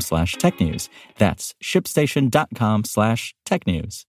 slash technews. That's shipstation.com slash tech news.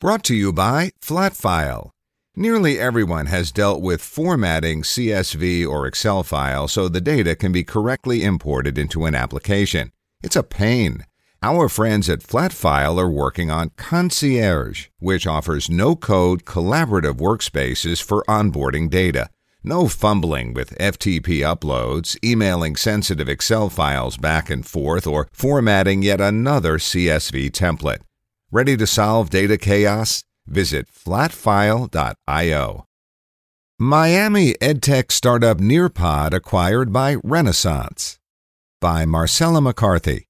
Brought to you by Flatfile. Nearly everyone has dealt with formatting CSV or Excel files so the data can be correctly imported into an application. It's a pain. Our friends at Flatfile are working on Concierge, which offers no code collaborative workspaces for onboarding data. No fumbling with FTP uploads, emailing sensitive Excel files back and forth, or formatting yet another CSV template. Ready to solve data chaos? Visit flatfile.io. Miami EdTech startup Nearpod acquired by Renaissance. By Marcella McCarthy.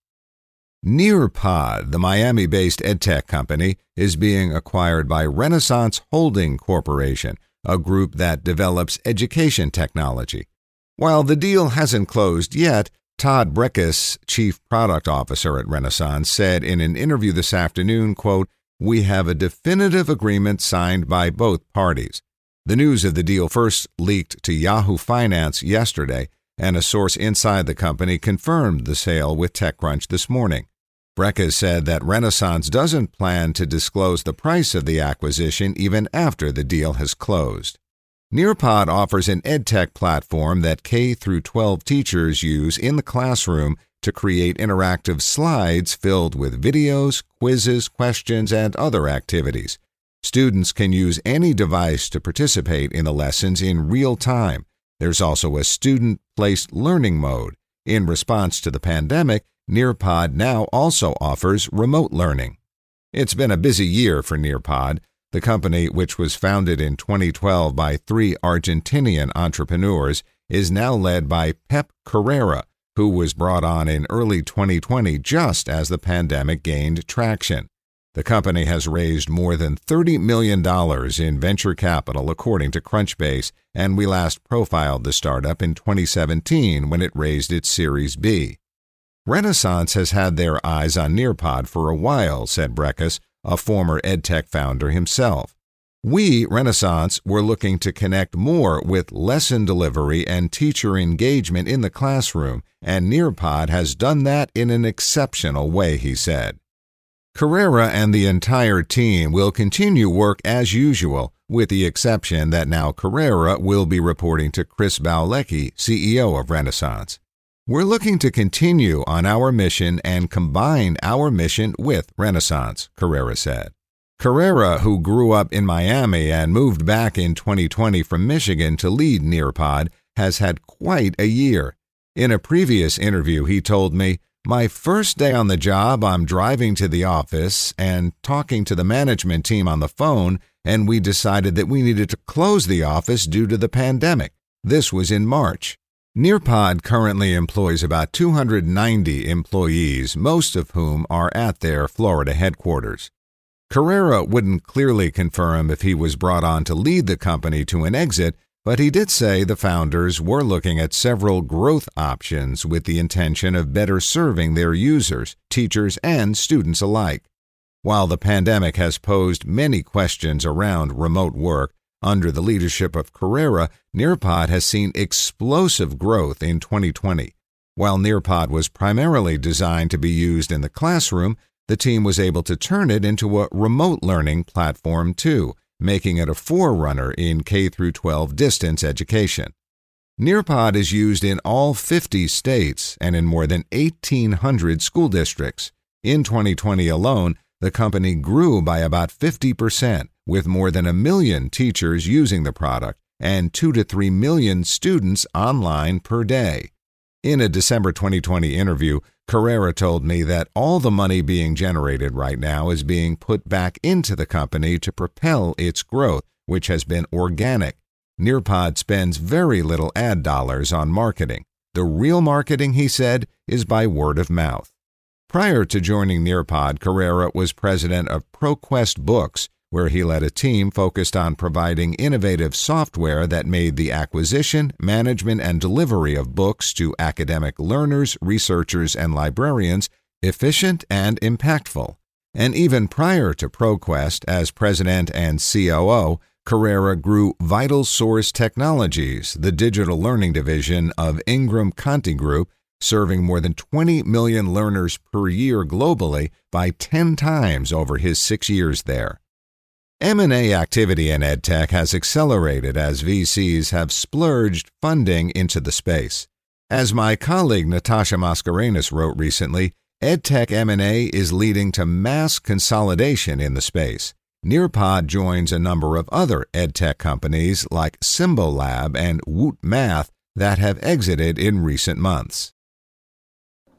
Nearpod, the Miami based EdTech company, is being acquired by Renaissance Holding Corporation, a group that develops education technology. While the deal hasn't closed yet, Todd Brekhus, chief product officer at Renaissance, said in an interview this afternoon, quote, "We have a definitive agreement signed by both parties." The news of the deal first leaked to Yahoo Finance yesterday, and a source inside the company confirmed the sale with TechCrunch this morning. Brekhus said that Renaissance doesn't plan to disclose the price of the acquisition even after the deal has closed. Nearpod offers an edtech platform that K through 12 teachers use in the classroom to create interactive slides filled with videos, quizzes, questions, and other activities. Students can use any device to participate in the lessons in real time. There's also a student placed learning mode. In response to the pandemic, Nearpod now also offers remote learning. It's been a busy year for Nearpod. The company, which was founded in 2012 by three Argentinian entrepreneurs, is now led by Pep Carrera, who was brought on in early 2020 just as the pandemic gained traction. The company has raised more than $30 million in venture capital, according to Crunchbase, and we last profiled the startup in 2017 when it raised its Series B. Renaissance has had their eyes on Nearpod for a while, said Brekhus, a former EdTech founder himself. We, Renaissance, were looking to connect more with lesson delivery and teacher engagement in the classroom, and Nearpod has done that in an exceptional way, he said. Carrera and the entire team will continue work as usual, with the exception that now Carrera will be reporting to Chris Bauleke, CEO of Renaissance. We're looking to continue on our mission and combine our mission with Renaissance, Carrera said. Carrera, who grew up in Miami and moved back in 2020 from Michigan to lead Nearpod, has had quite a year. In a previous interview, he told me, My first day on the job, I'm driving to the office and talking to the management team on the phone, and we decided that we needed to close the office due to the pandemic. This was in March. Nearpod currently employs about 290 employees, most of whom are at their Florida headquarters. Carrera wouldn't clearly confirm if he was brought on to lead the company to an exit, but he did say the founders were looking at several growth options with the intention of better serving their users, teachers, and students alike. While the pandemic has posed many questions around remote work, under the leadership of Carrera, Nearpod has seen explosive growth in 2020. While Nearpod was primarily designed to be used in the classroom, the team was able to turn it into a remote learning platform too, making it a forerunner in K 12 distance education. Nearpod is used in all 50 states and in more than 1,800 school districts. In 2020 alone, the company grew by about 50%, with more than a million teachers using the product and 2 to 3 million students online per day. In a December 2020 interview, Carrera told me that all the money being generated right now is being put back into the company to propel its growth, which has been organic. Nearpod spends very little ad dollars on marketing. The real marketing, he said, is by word of mouth. Prior to joining Nearpod, Carrera was president of ProQuest Books, where he led a team focused on providing innovative software that made the acquisition, management, and delivery of books to academic learners, researchers, and librarians efficient and impactful. And even prior to ProQuest, as president and COO, Carrera grew VitalSource Technologies, the digital learning division of Ingram Content Group, serving more than 20 million learners per year globally by 10 times over his 6 years there. M&A activity in EdTech has accelerated as VCs have splurged funding into the space. As my colleague Natasha Mascarenhas wrote recently, EdTech M&A is leading to mass consolidation in the space. Nearpod joins a number of other EdTech companies like Symbolab and Woot Math that have exited in recent months.